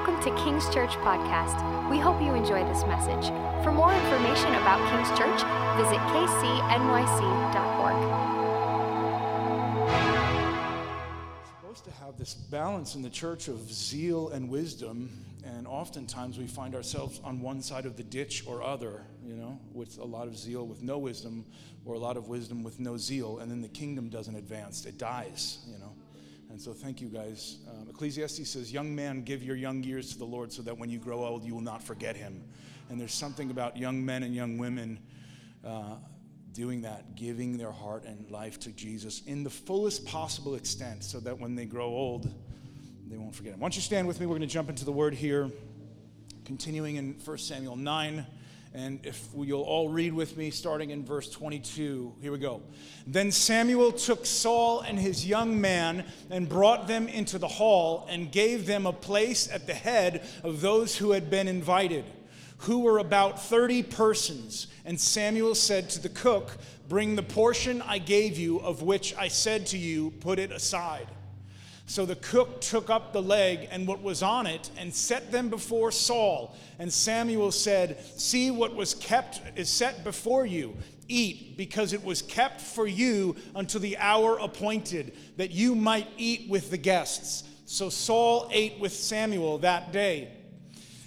Welcome to King's Church Podcast. We hope you enjoy this message. For more information about King's Church, visit kcnyc.org. supposed to have this balance in the church of zeal and wisdom, and oftentimes we find ourselves on one side of the ditch or other, you know, with a lot of zeal with no wisdom, or a lot of wisdom with no zeal, and then the kingdom doesn't advance, it dies, you know. And so, thank you guys. Um, Ecclesiastes says, Young man, give your young years to the Lord so that when you grow old, you will not forget him. And there's something about young men and young women uh, doing that, giving their heart and life to Jesus in the fullest possible extent so that when they grow old, they won't forget him. Why don't you stand with me? We're going to jump into the word here, continuing in 1 Samuel 9. And if you'll all read with me, starting in verse 22, here we go. Then Samuel took Saul and his young man and brought them into the hall and gave them a place at the head of those who had been invited, who were about 30 persons. And Samuel said to the cook, Bring the portion I gave you, of which I said to you, Put it aside. So the cook took up the leg and what was on it and set them before Saul. And Samuel said, See what was kept is set before you. Eat, because it was kept for you until the hour appointed, that you might eat with the guests. So Saul ate with Samuel that day.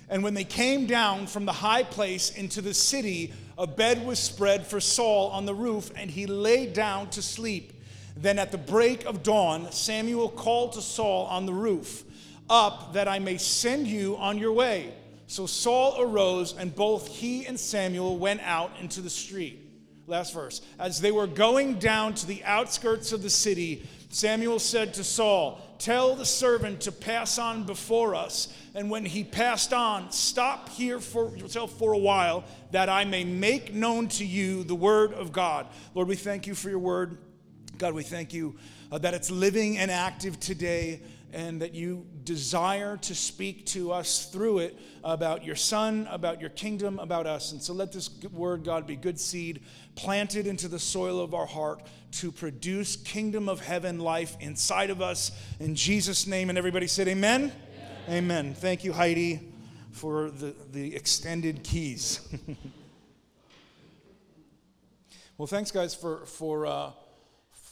And when they came down from the high place into the city, a bed was spread for Saul on the roof, and he lay down to sleep. Then at the break of dawn, Samuel called to Saul on the roof, Up, that I may send you on your way. So Saul arose, and both he and Samuel went out into the street. Last verse. As they were going down to the outskirts of the city, Samuel said to Saul, Tell the servant to pass on before us. And when he passed on, stop here for yourself for a while, that I may make known to you the word of God. Lord, we thank you for your word. God, we thank you uh, that it's living and active today and that you desire to speak to us through it about your son, about your kingdom, about us. And so let this word, God, be good seed planted into the soil of our heart to produce kingdom of heaven life inside of us. In Jesus' name. And everybody said, Amen. Amen. Amen. Thank you, Heidi, for the, the extended keys. well, thanks, guys, for. for uh,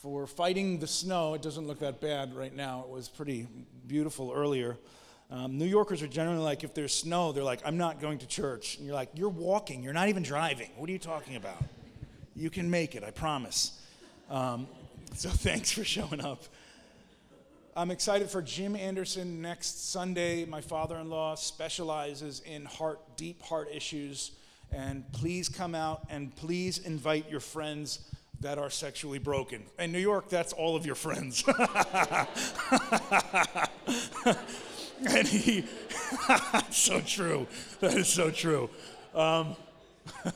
for fighting the snow. It doesn't look that bad right now. It was pretty beautiful earlier. Um, New Yorkers are generally like, if there's snow, they're like, I'm not going to church. And you're like, you're walking, you're not even driving. What are you talking about? You can make it, I promise. Um, so thanks for showing up. I'm excited for Jim Anderson next Sunday. My father in law specializes in heart, deep heart issues. And please come out and please invite your friends that are sexually broken. In New York, that's all of your friends. and he, so true. That is so true. Um,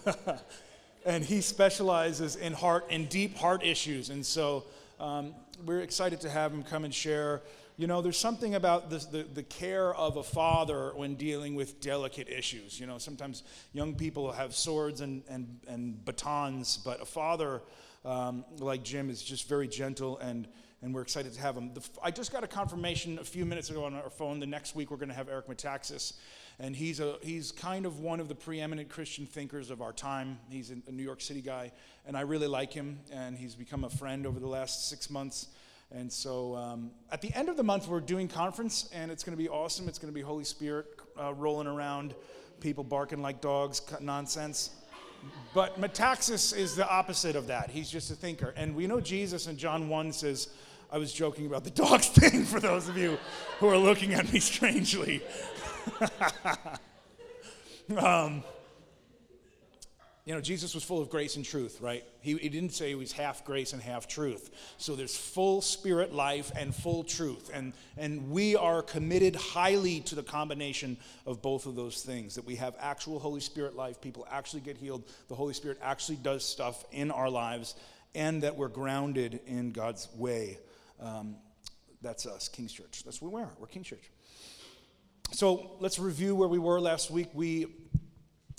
and he specializes in heart and deep heart issues. And so um, we're excited to have him come and share. You know, there's something about the, the care of a father when dealing with delicate issues. You know, sometimes young people have swords and, and, and batons, but a father um, like Jim is just very gentle and and we're excited to have him. The, I just got a confirmation a few minutes ago on our phone. The next week we're going to have Eric Metaxas, and he's a he's kind of one of the preeminent Christian thinkers of our time. He's a New York City guy, and I really like him, and he's become a friend over the last six months. And so um, at the end of the month we're doing conference, and it's going to be awesome. It's going to be Holy Spirit uh, rolling around, people barking like dogs, cut nonsense. But Metaxas is the opposite of that. He's just a thinker. And we know Jesus in John 1 says, I was joking about the dogs thing for those of you who are looking at me strangely. um, you know, Jesus was full of grace and truth, right? He, he, didn't say he was half grace and half truth. So there's full spirit life and full truth. And, and we are committed highly to the combination of both of those things that we have actual Holy Spirit life, people actually get healed, the Holy Spirit actually does stuff in our lives, and that we're grounded in God's way. Um, that's us, King's Church. That's what we are. We're King's Church. So let's review where we were last week. We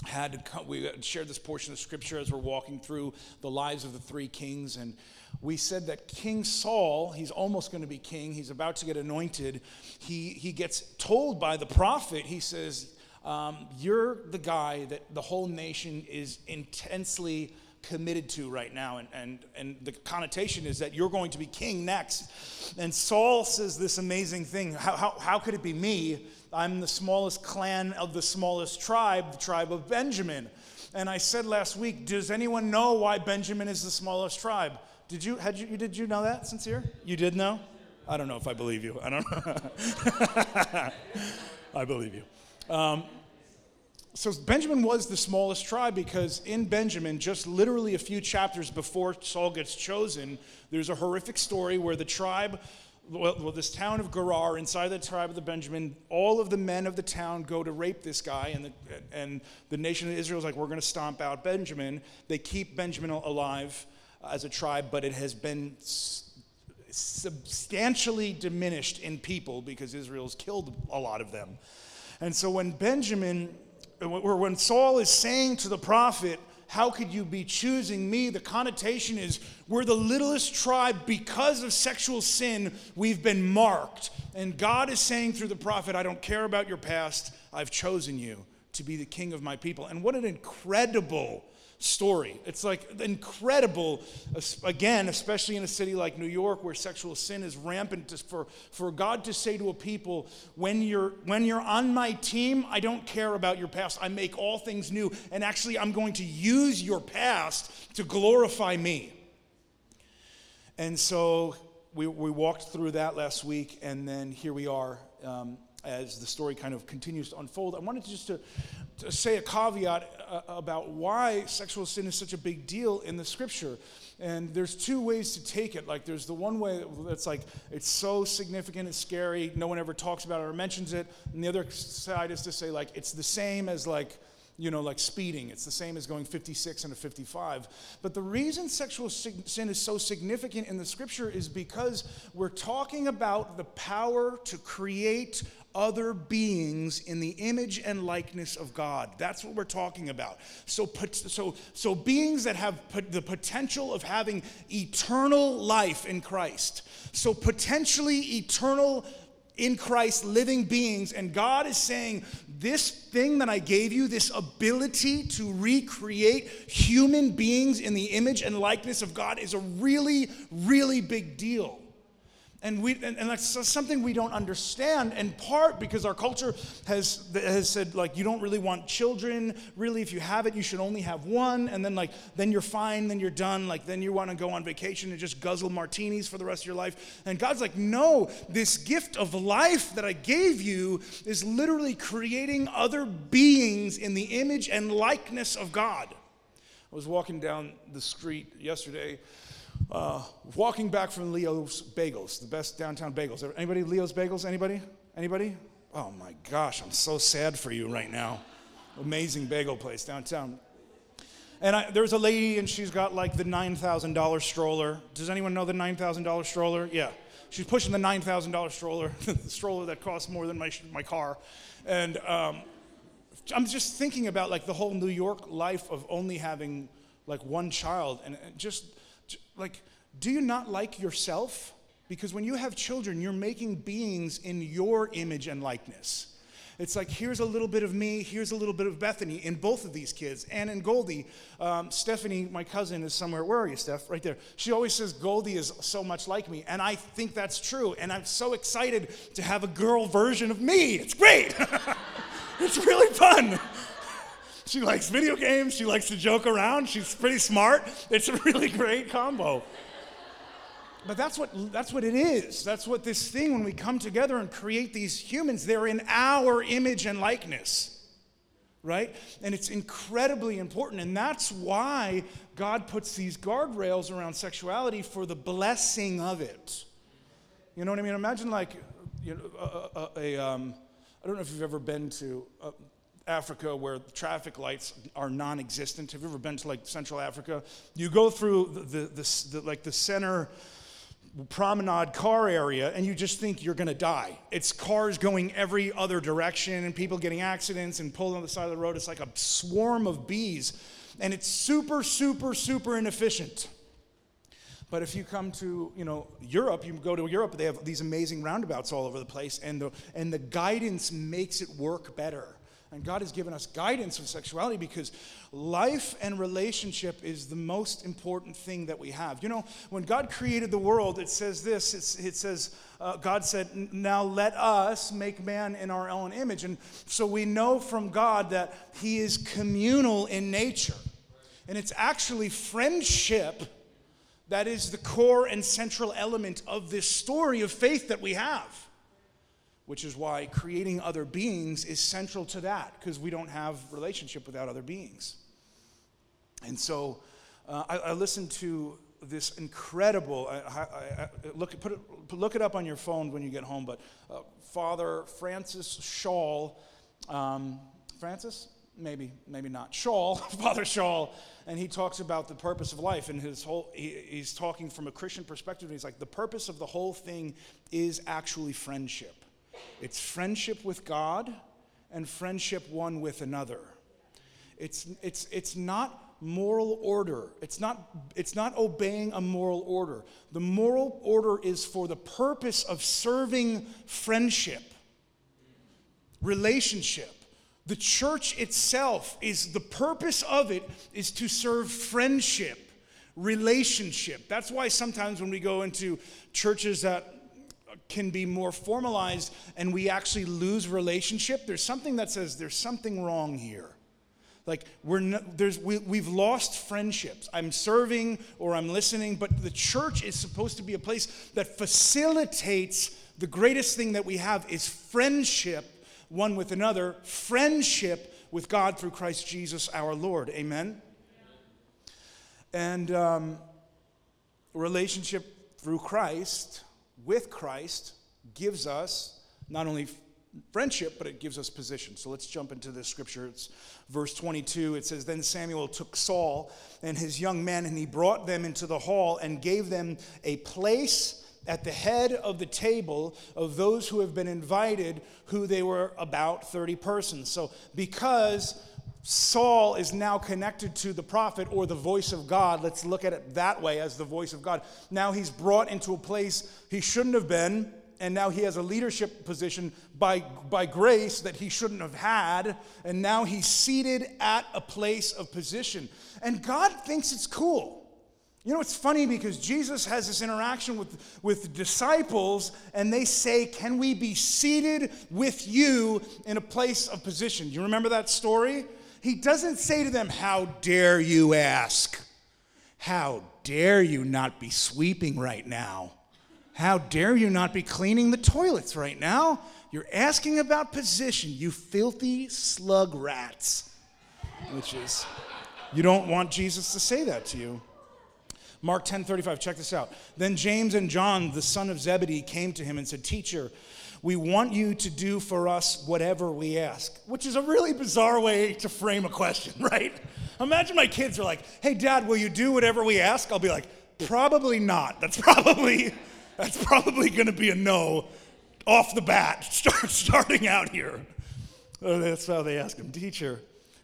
had to come, we shared this portion of scripture as we're walking through the lives of the three kings and we said that king saul he's almost going to be king he's about to get anointed he, he gets told by the prophet he says um, you're the guy that the whole nation is intensely committed to right now. And, and, and the connotation is that you're going to be king next. And Saul says this amazing thing how, how, how could it be me? I'm the smallest clan of the smallest tribe, the tribe of Benjamin. And I said last week, does anyone know why Benjamin is the smallest tribe? Did you, had you, did you know that, sincere? You did know? I don't know if I believe you. I don't know. I believe you. Um, so Benjamin was the smallest tribe because in Benjamin, just literally a few chapters before Saul gets chosen, there's a horrific story where the tribe, well, this town of Gerar, inside the tribe of the Benjamin, all of the men of the town go to rape this guy, and the, and the nation of Israel is like, we're going to stomp out Benjamin. They keep Benjamin alive uh, as a tribe, but it has been substantially diminished in people because Israel's killed a lot of them. And so when Benjamin or when Saul is saying to the prophet, How could you be choosing me? The connotation is, We're the littlest tribe because of sexual sin, we've been marked. And God is saying through the prophet, I don't care about your past, I've chosen you to be the king of my people. And what an incredible story. It's like incredible, again, especially in a city like New York where sexual sin is rampant, for, for God to say to a people, when you're, when you're on my team, I don't care about your past. I make all things new. And actually, I'm going to use your past to glorify me. And so we, we walked through that last week, and then here we are. Um, as the story kind of continues to unfold, I wanted to just to to say a caveat uh, about why sexual sin is such a big deal in the scripture. And there's two ways to take it. Like, there's the one way that's like, it's so significant, it's scary, no one ever talks about it or mentions it. And the other side is to say, like, it's the same as, like, you know, like speeding. It's the same as going 56 and a 55. But the reason sexual sin is so significant in the scripture is because we're talking about the power to create other beings in the image and likeness of God. That's what we're talking about. So, so, so beings that have the potential of having eternal life in Christ. So, potentially eternal in Christ living beings. And God is saying, This thing that I gave you, this ability to recreate human beings in the image and likeness of God, is a really, really big deal. And, we, and, and, that's something we don't understand, in part because our culture has, has said, like, you don't really want children. Really, if you have it, you should only have one. And then, like, then you're fine, then you're done. Like, then you want to go on vacation and just guzzle martinis for the rest of your life. And God's like, no, this gift of life that I gave you is literally creating other beings in the image and likeness of God. I was walking down the street yesterday uh, walking back from Leo's Bagels, the best downtown bagels. Anybody Leo's Bagels? Anybody? Anybody? Oh my gosh, I'm so sad for you right now. Amazing bagel place downtown. And I, there's a lady, and she's got like the $9,000 stroller. Does anyone know the $9,000 stroller? Yeah. She's pushing the $9,000 stroller, the stroller that costs more than my, my car. And um, I'm just thinking about like the whole New York life of only having like one child and just like, do you not like yourself? Because when you have children, you're making beings in your image and likeness. It's like, here's a little bit of me, here's a little bit of Bethany in both of these kids. And in Goldie, um, Stephanie, my cousin, is somewhere. Where are you, Steph? Right there. She always says, Goldie is so much like me. And I think that's true. And I'm so excited to have a girl version of me. It's great. it's really fun. She likes video games. She likes to joke around. She's pretty smart. It's a really great combo. But that's what, that's what it is. That's what this thing, when we come together and create these humans, they're in our image and likeness, right? And it's incredibly important. And that's why God puts these guardrails around sexuality for the blessing of it. You know what I mean? Imagine, like, you know, a, a, a um, I don't know if you've ever been to. Uh, Africa where traffic lights are non-existent. Have you ever been to like Central Africa? You go through the, the, the, the like the center promenade car area and you just think you're going to die. It's cars going every other direction and people getting accidents and pulled on the side of the road. It's like a swarm of bees and it's super, super, super inefficient. But if you come to, you know, Europe, you go to Europe, they have these amazing roundabouts all over the place, and the, and the guidance makes it work better. And God has given us guidance with sexuality because life and relationship is the most important thing that we have. You know, when God created the world, it says this it says, uh, God said, Now let us make man in our own image. And so we know from God that He is communal in nature. And it's actually friendship that is the core and central element of this story of faith that we have which is why creating other beings is central to that because we don't have relationship without other beings. And so uh, I, I, listened to this incredible I, I, look, put it, look it up on your phone when you get home but uh, father francis Schaal um, francis? Maybe maybe not. Schaal father Schaal and he talks about the purpose of life and his whole he, he's talking from a christian perspective and he's like the purpose of the whole thing is actually friendship it's friendship with God and friendship one with another. It's, it's, it's not moral order. It's not, it's not obeying a moral order. The moral order is for the purpose of serving friendship, relationship. The church itself is the purpose of it is to serve friendship, relationship. That's why sometimes when we go into churches that can be more formalized and we actually lose relationship, there's something that says there's something wrong here. Like we're not, there's, we, we've lost friendships. I'm serving or I'm listening, but the church is supposed to be a place that facilitates the greatest thing that we have is friendship one with another, friendship with God through Christ Jesus our Lord. Amen? And um, relationship through Christ with Christ gives us not only friendship, but it gives us position. So let's jump into this scripture. It's verse 22. It says, Then Samuel took Saul and his young men, and he brought them into the hall and gave them a place at the head of the table of those who have been invited, who they were about 30 persons. So because Saul is now connected to the prophet or the voice of God. Let's look at it that way as the voice of God. Now he's brought into a place he shouldn't have been, and now he has a leadership position by, by grace that he shouldn't have had, and now he's seated at a place of position. And God thinks it's cool. You know, it's funny because Jesus has this interaction with, with disciples, and they say, Can we be seated with you in a place of position? Do you remember that story? He doesn't say to them, How dare you ask? How dare you not be sweeping right now? How dare you not be cleaning the toilets right now? You're asking about position, you filthy slug rats. Which is, you don't want Jesus to say that to you. Mark 10 35, check this out. Then James and John, the son of Zebedee, came to him and said, Teacher, we want you to do for us whatever we ask, which is a really bizarre way to frame a question, right? Imagine my kids are like, hey, dad, will you do whatever we ask? I'll be like, probably not. That's probably, that's probably going to be a no off the bat, start, starting out here. Uh, that's how they ask him, teacher,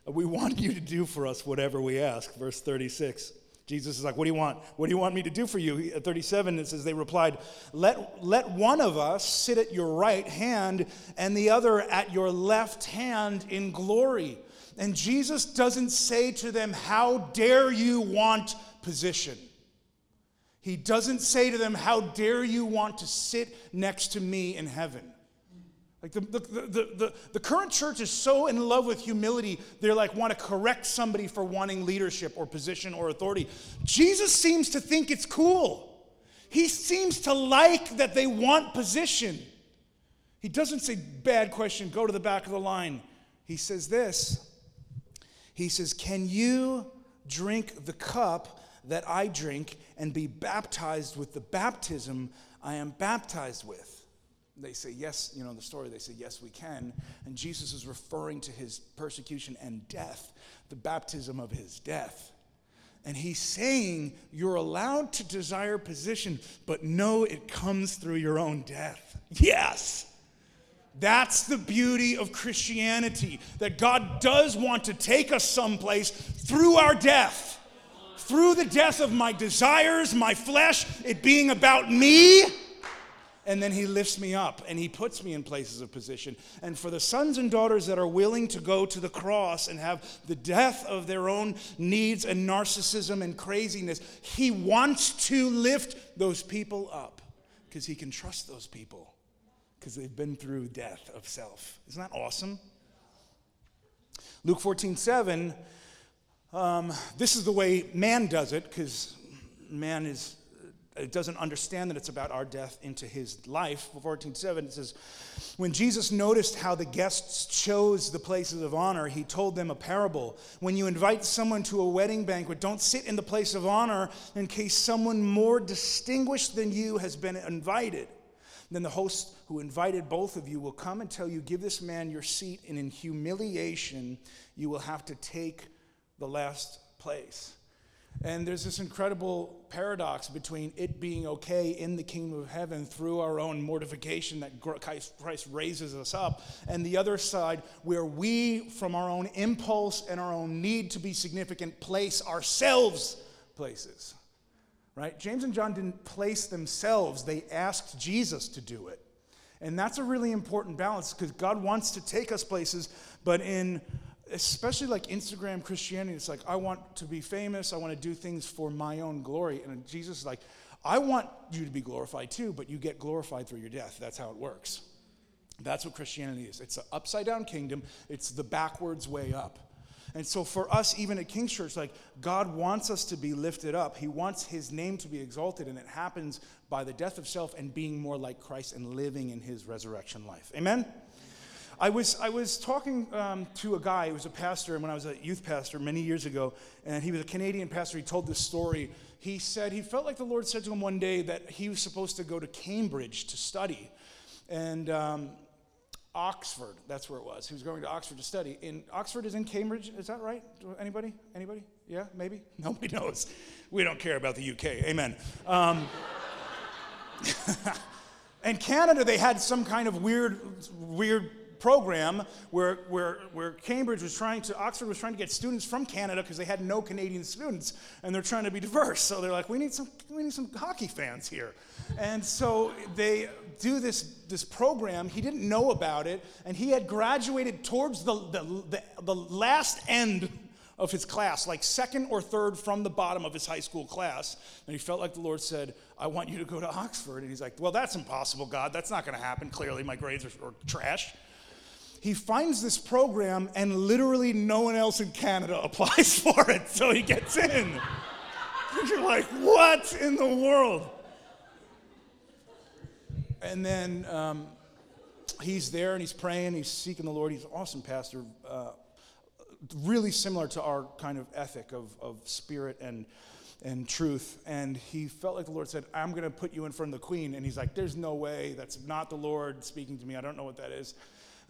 we want you to do for us whatever we ask. Verse 36. Jesus is like, What do you want? What do you want me to do for you? At uh, 37, it says, They replied, let, let one of us sit at your right hand and the other at your left hand in glory. And Jesus doesn't say to them, How dare you want position? He doesn't say to them, How dare you want to sit next to me in heaven? Like the, the, the, the, current church is so in love with humility, they're like want to correct somebody for wanting leadership or position or authority. Jesus seems to think it's cool. He seems to like that they want position. He doesn't say, bad question, go to the back of the line. He says this He says, Can you drink the cup that I drink and be baptized with the baptism I am baptized with? They say, Yes, you know, the story, they say, Yes, we can. And Jesus is referring to his persecution and death, the baptism of his death. And he's saying you're allowed to desire position, but know it comes through your own death. Yes. That's the beauty of Christianity, that God does want to take us someplace through our death. Through the death of my desires, my flesh, it being about me and then he lifts me up and he puts me in places of position. And for the sons and daughters that are willing to go to the cross and have the death of their own needs and narcissism and craziness, he wants to lift those people up because he can trust those people because they've been through death of self. Isn't that awesome? Luke 14, 7, um, this is the way man does it because man is it doesn't understand that it's about our death into his life. 14:7 it says, When Jesus noticed how the guests chose the places of honor, he told them a parable. When you invite someone to a wedding banquet, don't sit in the place of honor in case someone more distinguished than you has been invited. Then the host who invited both of you will come and tell you, Give this man your seat, and in humiliation, you will have to take the last place. And there's this incredible paradox between it being okay in the kingdom of heaven through our own mortification that Christ raises us up, and the other side where we, from our own impulse and our own need to be significant, place ourselves places. Right? James and John didn't place themselves, they asked Jesus to do it. And that's a really important balance because God wants to take us places, but in especially like Instagram Christianity, it's like, I want to be famous, I want to do things for my own glory. And Jesus is like, I want you to be glorified too, but you get glorified through your death. That's how it works. That's what Christianity is. It's an upside down kingdom, it's the backwards way up. And so for us, even at King's Church, like God wants us to be lifted up. He wants his name to be exalted, and it happens by the death of self and being more like Christ and living in his resurrection life. Amen? I was, I was talking um, to a guy who was a pastor when I was a youth pastor many years ago, and he was a Canadian pastor. He told this story. He said he felt like the Lord said to him one day that he was supposed to go to Cambridge to study. And um, Oxford, that's where it was. He was going to Oxford to study. In Oxford is in Cambridge, is that right? Anybody? Anybody? Yeah, maybe? Nobody knows. We don't care about the UK. Amen. Um, and Canada, they had some kind of weird, weird program where, where, where Cambridge was trying to, Oxford was trying to get students from Canada because they had no Canadian students and they're trying to be diverse. So they're like, we need some, we need some hockey fans here. And so they do this, this program. He didn't know about it and he had graduated towards the, the, the, the last end of his class, like second or third from the bottom of his high school class. And he felt like the Lord said, I want you to go to Oxford. And he's like, Well, that's impossible, God. That's not going to happen. Clearly, my grades are, are trash he finds this program and literally no one else in Canada applies for it, so he gets in. You're like, what in the world? And then um, he's there and he's praying, he's seeking the Lord. He's an awesome pastor, uh, really similar to our kind of ethic of, of spirit and, and truth. And he felt like the Lord said, I'm going to put you in front of the queen. And he's like, There's no way. That's not the Lord speaking to me. I don't know what that is.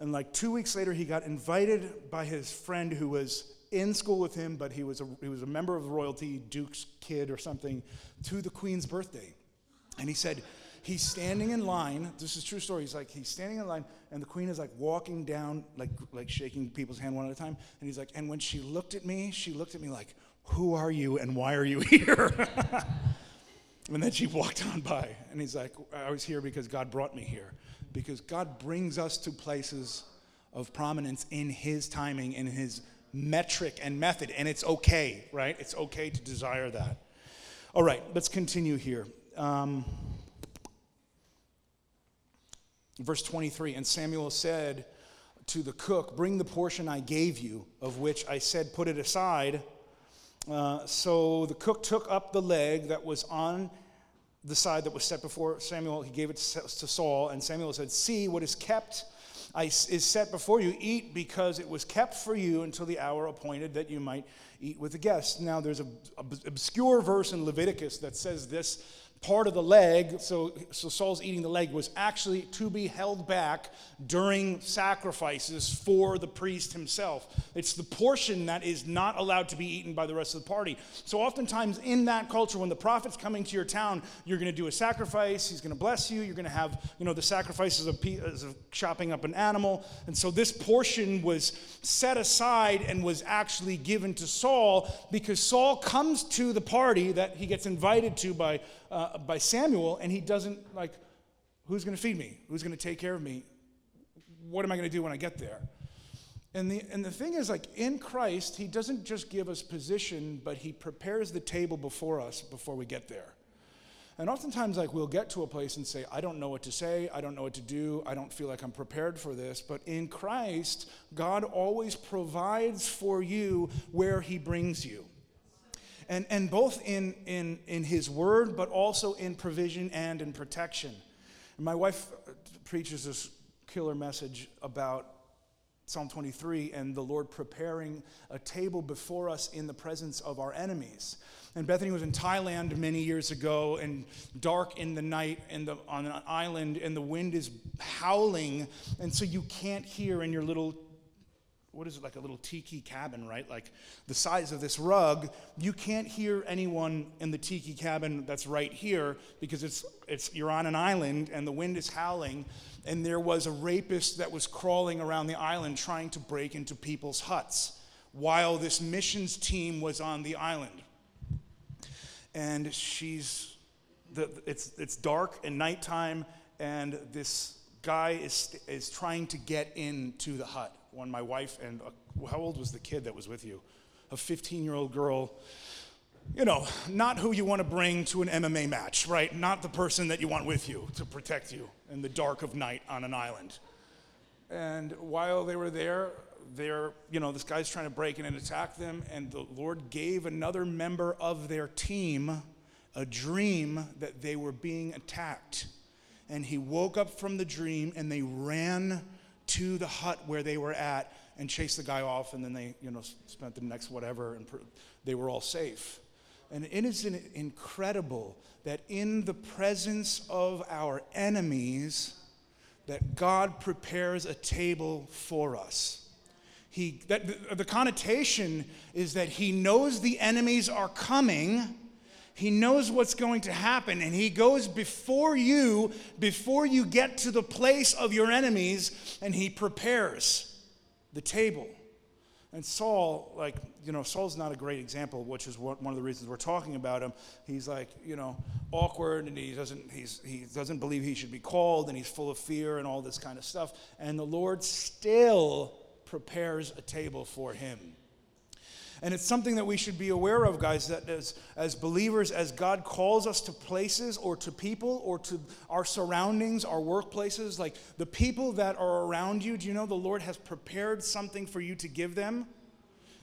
And like two weeks later, he got invited by his friend who was in school with him, but he was a, he was a member of royalty, Duke's kid or something, to the Queen's birthday. And he said, he's standing in line. This is true story. He's like, he's standing in line, and the queen is like walking down, like, like shaking people's hand one at a time. And he's like, and when she looked at me, she looked at me like, who are you and why are you here? and then she walked on by. And he's like, I was here because God brought me here because God brings us to places of prominence in His timing, in His metric and method, and it's okay, right? It's okay to desire that. All right, let's continue here. Um, verse 23 And Samuel said to the cook, Bring the portion I gave you, of which I said, Put it aside. Uh, so the cook took up the leg that was on the side that was set before Samuel, he gave it to Saul, and Samuel said, See, what is kept is set before you. Eat because it was kept for you until the hour appointed that you might eat with the guests. Now, there's an obscure verse in Leviticus that says this part of the leg, so, so Saul's eating the leg, was actually to be held back during sacrifices for the priest himself. It's the portion that is not allowed to be eaten by the rest of the party. So, oftentimes in that culture, when the prophet's coming to your town, you're going to do a sacrifice. He's going to bless you. You're going to have, you know, the sacrifices of, of chopping up an animal. And so, this portion was set aside and was actually given to Saul because Saul comes to the party that he gets invited to by uh, by Samuel, and he doesn't like, who's going to feed me? Who's going to take care of me? What am I going to do when I get there? And the, and the thing is, like in Christ, he doesn't just give us position, but he prepares the table before us before we get there. And oftentimes, like, we'll get to a place and say, I don't know what to say, I don't know what to do, I don't feel like I'm prepared for this. But in Christ, God always provides for you where he brings you and, and both in, in, in his word, but also in provision and in protection. And my wife uh, preaches this killer message about Psalm 23 and the Lord preparing a table before us in the presence of our enemies. And Bethany was in Thailand many years ago, and dark in the night in the, on an island, and the wind is howling, and so you can't hear in your little what is it, like a little tiki cabin, right? Like the size of this rug. You can't hear anyone in the tiki cabin that's right here because it's, it's, you're on an island and the wind is howling. And there was a rapist that was crawling around the island trying to break into people's huts while this missions team was on the island. And she's, the, it's, it's dark and nighttime, and this guy is, is trying to get into the hut when my wife and uh, how old was the kid that was with you? A 15 year old girl. You know, not who you want to bring to an MMA match, right? Not the person that you want with you to protect you in the dark of night on an island. And while they were there, they're, you know, this guy's trying to break in and attack them, and the Lord gave another member of their team a dream that they were being attacked. And he woke up from the dream and they ran to the hut where they were at and chased the guy off, and then they, you know, spent the next whatever, and they were all safe. And it is incredible that in the presence of our enemies, that God prepares a table for us. He, that, the, the connotation is that he knows the enemies are coming he knows what's going to happen, and He goes before you, before you get to the place of your enemies, and He prepares the table. And Saul, like, you know, Saul's not a great example, which is one of the reasons we're talking about him. He's like, you know, awkward and he doesn't, he's, he doesn't believe he should be called and he's full of fear and all this kind of stuff. And the Lord still prepares a table for him. And it's something that we should be aware of, guys, that as, as believers, as God calls us to places or to people or to our surroundings, our workplaces, like the people that are around you, do you know the Lord has prepared something for you to give them?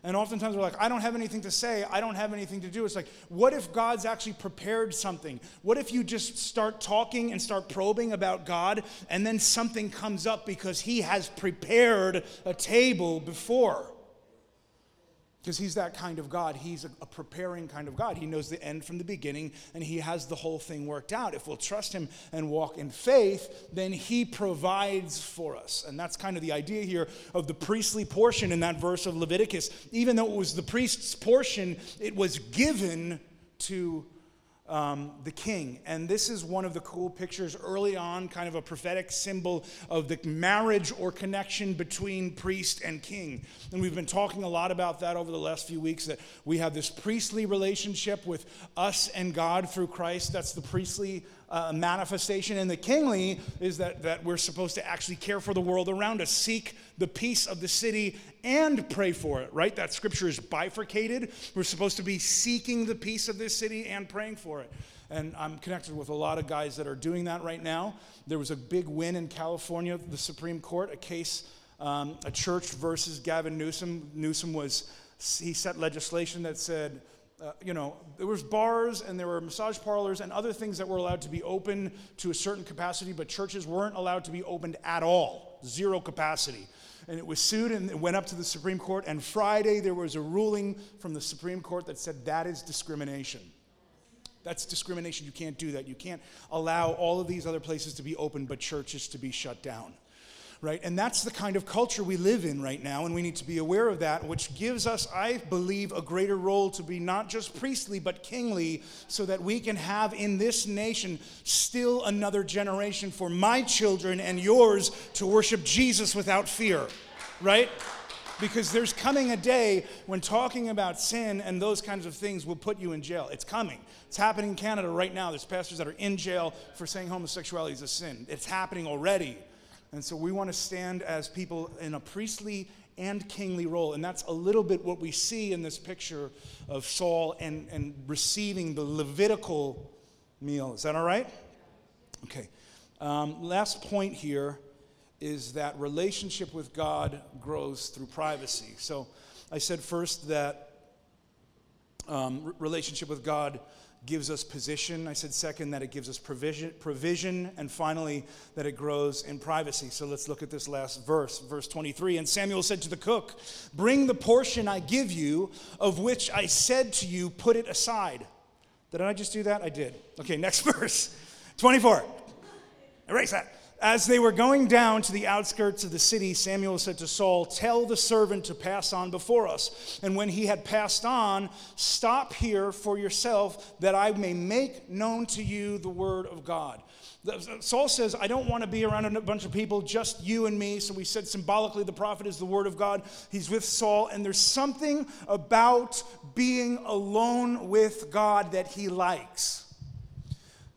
And oftentimes we're like, I don't have anything to say. I don't have anything to do. It's like, what if God's actually prepared something? What if you just start talking and start probing about God and then something comes up because He has prepared a table before? Because he's that kind of God. He's a, a, preparing kind of God. He knows the end from the beginning and he has the whole thing worked out. If we'll trust him and walk in faith, then he provides for us. And that's kind of the idea here of the priestly portion in that verse of Leviticus. Even though it was the priest's portion, it was given to um, the king. And this is one of the cool pictures early on, kind of a prophetic symbol of the marriage or connection between priest and king. And we've been talking a lot about that over the last few weeks that we have this priestly relationship with us and God through Christ. That's the priestly uh, manifestation. in the kingly is that, that we're supposed to actually care for the world around us, seek the peace of the city and pray for it, right? That scripture is bifurcated. We're supposed to be seeking the peace of this city and praying for it. And I'm connected with a lot of guys that are doing that right now. There was a big win in California, the Supreme Court, a case, um, a church versus Gavin Newsom. Newsom was, he set legislation that said, uh, you know, there was bars and there were massage parlors and other things that were allowed to be open to a certain capacity, but churches weren't allowed to be opened at all, zero capacity. And it was sued and it went up to the Supreme Court. And Friday there was a ruling from the Supreme Court that said that is discrimination. That's discrimination. You can't do that. You can't allow all of these other places to be open, but churches to be shut down right? And that's the kind of culture we live in right now, and we need to be aware of that, which gives us, I believe, a greater role to be not just priestly, but kingly, so that we can have in this nation still another generation for my children and yours to worship Jesus without fear, right? Because there's coming a day when talking about sin and those kinds of things will put you in jail. It's coming. It's happening in Canada right now. There's pastors that are in jail for saying homosexuality is a sin. It's happening already. And so we want to stand as people in a priestly and kingly role. And that's a little bit what we see in this picture of Saul and, and receiving the Levitical meal. Is that all right? Okay. Um, last point here is that relationship with God grows through privacy. So I said first that um, relationship with God gives us position. I said second that it gives us provision, provision, and finally that it grows in privacy. So let's look at this last verse, verse 23. And Samuel said to the cook, "Bring the portion I give you, of which I said to you, put it aside." Did I just do that? I did. Okay, next verse, 24. Erase that. As they were going down to the outskirts of the city, Samuel said to Saul, Tell the servant to pass on before us. And when he had passed on, stop here for yourself, that I may make known to you the word of God. Saul says, I don't want to be around a bunch of people, just you and me. So we said symbolically, the prophet is the word of God. He's with Saul, and there's something about being alone with God that he likes.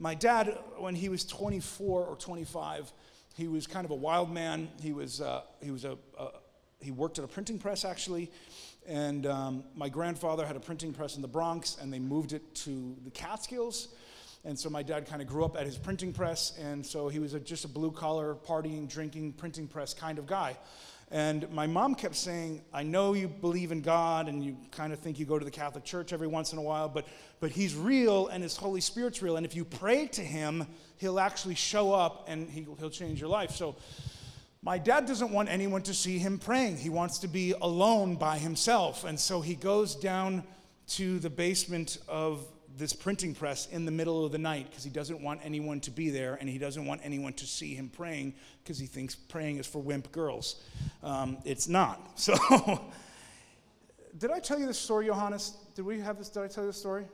My dad, when he was 24 or 25, he was kind of a wild man. He was, uh, he was a, a, he worked at a printing press actually, and um, my grandfather had a printing press in the Bronx, and they moved it to the Catskills. And so my dad kind of grew up at his printing press, and so he was a, just a blue collar, partying, drinking, printing press kind of guy. And my mom kept saying, I know you believe in God and you kind of think you go to the Catholic Church every once in a while, but, but He's real and His Holy Spirit's real. And if you pray to Him, He'll actually show up and He'll, he'll change your life. So my dad doesn't want anyone to see him praying. He wants to be alone by himself. And so he goes down to the basement of this printing press in the middle of the night because he doesn't want anyone to be there and he doesn't want anyone to see him praying because he thinks praying is for wimp girls. Um, it's not. So, did I tell you this story, Johannes? Did we have this? Did I tell you this story?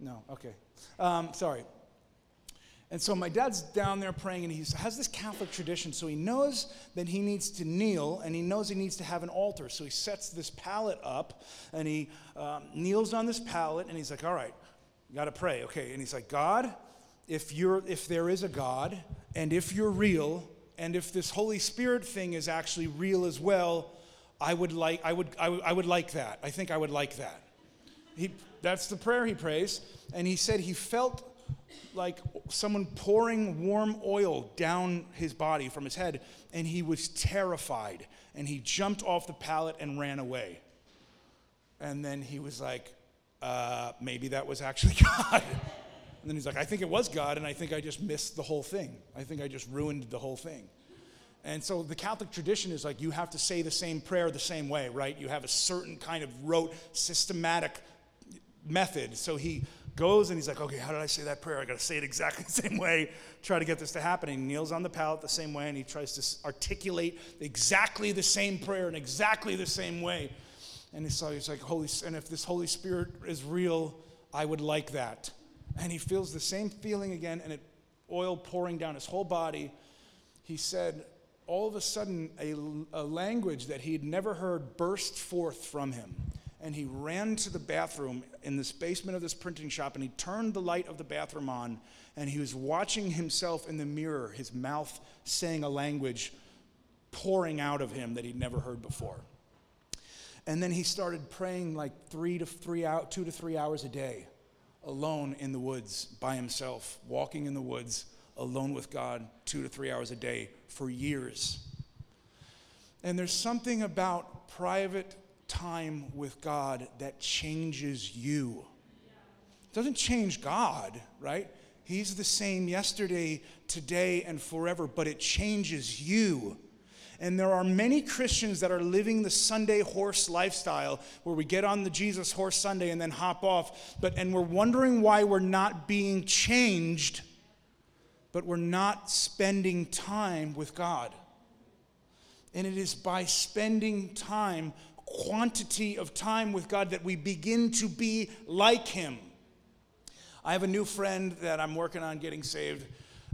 No. Okay. Um, sorry. And so my dad's down there praying, and he has this Catholic tradition. So he knows that he needs to kneel, and he knows he needs to have an altar. So he sets this pallet up, and he um, kneels on this pallet, and he's like, "All right, you got to pray. Okay. And he's like, God, if, you're, if there is a God, and if you're real, and if this Holy Spirit thing is actually real as well, I would like, I would, I would, I would like that. I think I would like that. He, that's the prayer he prays. And he said he felt like someone pouring warm oil down his body from his head, and he was terrified. And he jumped off the pallet and ran away. And then he was like, uh, maybe that was actually God. and then he's like, I think it was God, and I think I just missed the whole thing. I think I just ruined the whole thing. And so the Catholic tradition is like you have to say the same prayer the same way, right? You have a certain kind of rote, systematic method. So he goes and he's like, okay, how did I say that prayer? I got to say it exactly the same way, try to get this to happen. He kneels on the pallet the same way and he tries to articulate exactly the same prayer in exactly the same way. And so he's like, Holy, and if this Holy Spirit is real, I would like that. And he feels the same feeling again, and it oil pouring down his whole body. He said, all of a sudden, a, a language that he'd never heard burst forth from him. And he ran to the bathroom in this basement of this printing shop, and he turned the light of the bathroom on, and he was watching himself in the mirror, his mouth saying a language pouring out of him that he'd never heard before. And then he started praying like three to three out, two to three hours a day, alone in the woods by himself, walking in the woods alone with God, two to three hours a day for years. And there's something about private time with God that changes you. It doesn't change God, right? He's the same yesterday, today, and forever, but it changes you. And there are many Christians that are living the Sunday horse lifestyle where we get on the Jesus horse Sunday and then hop off. But and we're wondering why we're not being changed, but we're not spending time with God. And it is by spending time, quantity of time with God, that we begin to be like Him. I have a new friend that I'm working on getting saved.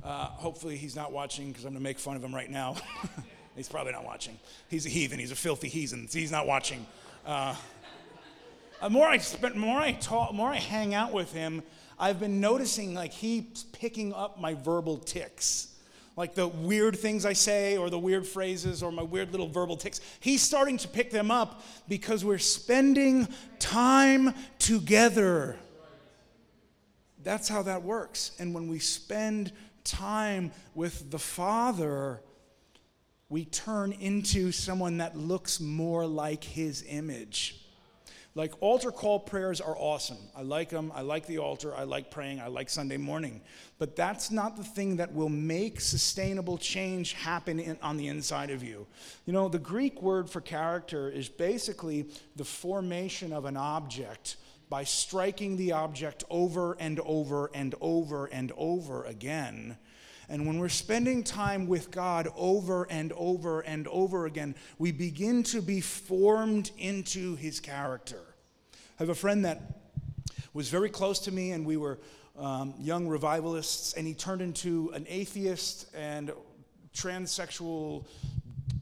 Uh, hopefully, he's not watching because I'm going to make fun of him right now. he's probably not watching. He's a heathen. He's a filthy heathen. He's not watching. Uh, the more I spend, more I talk, more I hang out with him, I've been noticing like he's picking up my verbal ticks like the weird things I say or the weird phrases or my weird little verbal ticks. He's starting to pick them up because we're spending time together. That's how that works. And when we spend time with the Father, we turn into someone that looks more like His image. Like altar call prayers are awesome. I like them. I like the altar. I like praying. I like Sunday morning. But that's not the thing that will make sustainable change happen in, on the inside of you. You know, the Greek word for character is basically the formation of an object by striking the object over and over and over and over again. And when we're spending time with God over and over and over again, we begin to be formed into his character. I have a friend that was very close to me, and we were um, young revivalists, and he turned into an atheist and transsexual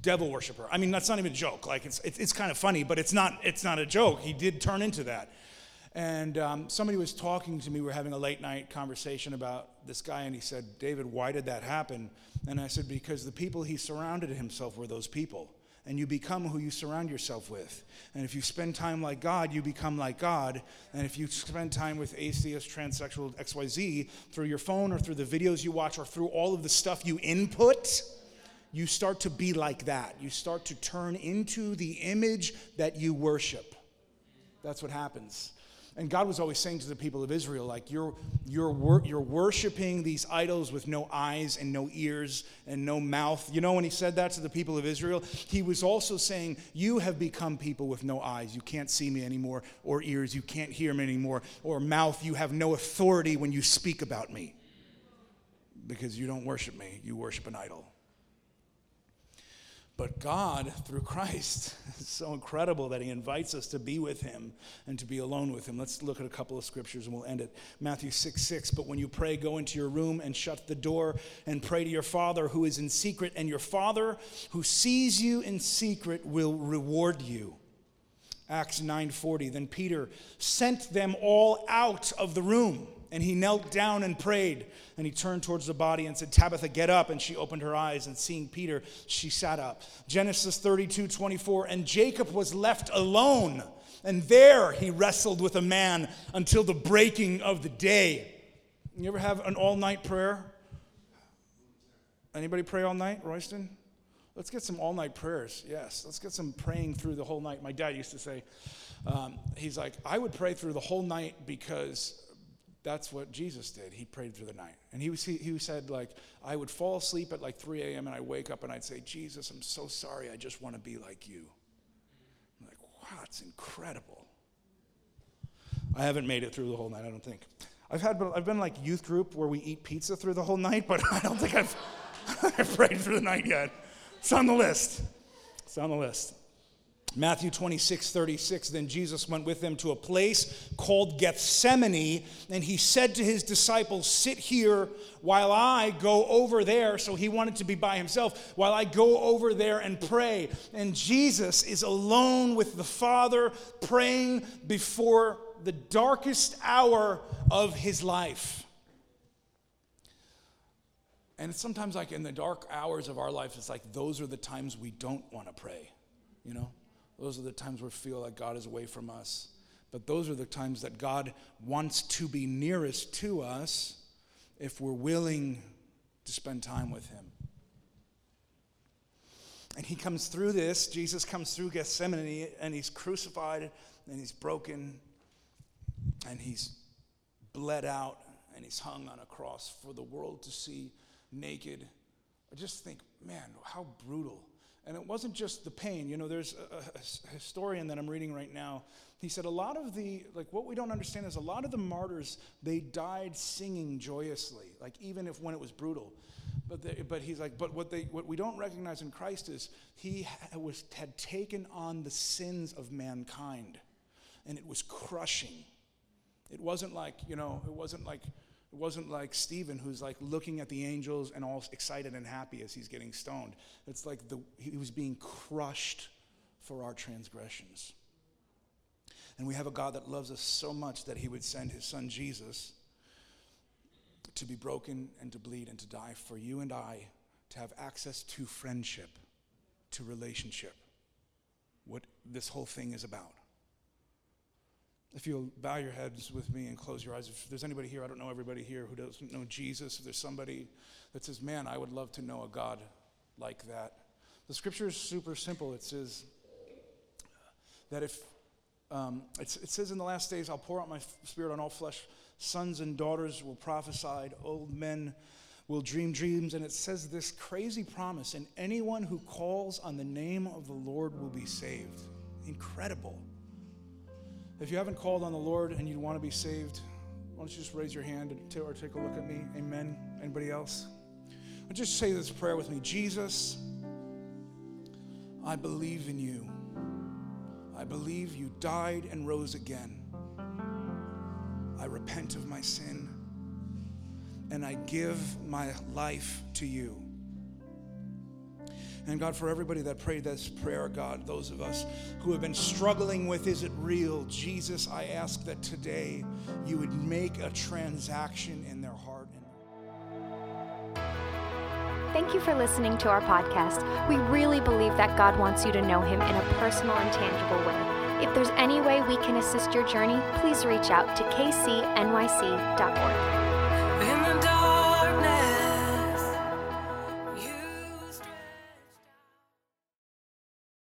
devil worshiper. I mean, that's not even a joke. Like, it's, it's, kind of funny, but it's not, it's not a joke. He did turn into that. And um, somebody was talking to me. We were having a late night conversation about this guy, and he said, David, why did that happen? And I said, because the people he surrounded himself were those people. And you become who you surround yourself with. And if you spend time like God, you become like God. And if you spend time with atheist, transsexual, XYZ through your phone or through the videos you watch or through all of the stuff you input, you start to be like that. You start to turn into the image that you worship. That's what happens. And God was always saying to the people of Israel, like, you're, you're, wor- you're worshiping these idols with no eyes and no ears and no mouth. You know, when he said that to the people of Israel, he was also saying, You have become people with no eyes. You can't see me anymore, or ears. You can't hear me anymore, or mouth. You have no authority when you speak about me because you don't worship me, you worship an idol. But God, through Christ, is so incredible that He invites us to be with Him and to be alone with Him. Let's look at a couple of scriptures and we'll end it. Matthew 6 6. But when you pray, go into your room and shut the door and pray to your Father who is in secret, and your Father who sees you in secret will reward you. Acts 9:40 Then Peter sent them all out of the room and he knelt down and prayed. And he turned towards the body and said, Tabitha, get up. And she opened her eyes, and seeing Peter, she sat up. Genesis 32 24. And Jacob was left alone, and there he wrestled with a man until the breaking of the day. You ever have an all night prayer? Anybody pray all night, Royston? Let's get some all night prayers. Yes, let's get some praying through the whole night. My dad used to say, um, he's like, I would pray through the whole night because that's what Jesus did. He prayed through the night. And he, was, he, he said, like, I would fall asleep at like 3 a.m. and I'd wake up and I'd say, Jesus, I'm so sorry. I just want to be like you. I'm like, wow, it's incredible. I haven't made it through the whole night, I don't think. I've had, I've been like youth group where we eat pizza through the whole night, but I don't think I've, I've prayed through the night yet. It's on the list. It's on the list. Matthew 26, 36. Then Jesus went with them to a place called Gethsemane, and he said to his disciples, Sit here while I go over there. So he wanted to be by himself, while I go over there and pray. And Jesus is alone with the Father, praying before the darkest hour of his life. And sometimes, like in the dark hours of our life, it's like those are the times we don't want to pray, you know? Those are the times where we feel like God is away from us. But those are the times that God wants to be nearest to us if we're willing to spend time with Him. And He comes through this, Jesus comes through Gethsemane, and He's crucified, and He's broken, and He's bled out, and He's hung on a cross for the world to see naked. I just think, man, how brutal And it wasn't just the pain. You know, there's a, a, historian that I'm reading right now. He said a lot of the, like, what we don't understand is a lot of the martyrs, they died singing joyously, like, even if when it was brutal. But, they, but he's like, but what, they, what we don't recognize in Christ is he was, had taken on the sins of mankind, and it was crushing. It wasn't like, you know, it wasn't like, it wasn't like Stephen who's like looking at the angels and all excited and happy as he's getting stoned. It's like the, he was being crushed for our transgressions. And we have a God that loves us so much that he would send his son Jesus to be broken and to bleed and to die for you and I to have access to friendship, to relationship. What this whole thing is about. If you'll bow your heads with me and close your eyes, if there's anybody here, I don't know everybody here who doesn't know Jesus, if there's somebody that says, Man, I would love to know a God like that. The scripture is super simple. It says that if, um, it says in the last days, I'll pour out my spirit on all flesh. Sons and daughters will prophesy, old men will dream dreams. And it says this crazy promise, and anyone who calls on the name of the Lord will be saved. Incredible. If you haven't called on the Lord and you want to be saved, why don't you just raise your hand or take a look at me? Amen. Anybody else? I'll just say this prayer with me Jesus, I believe in you. I believe you died and rose again. I repent of my sin and I give my life to you. And God, for everybody that prayed this prayer, God, those of us who have been struggling with, is it real? Jesus, I ask that today you would make a transaction in their heart. Thank you for listening to our podcast. We really believe that God wants you to know Him in a personal and tangible way. If there's any way we can assist your journey, please reach out to kcnyc.org.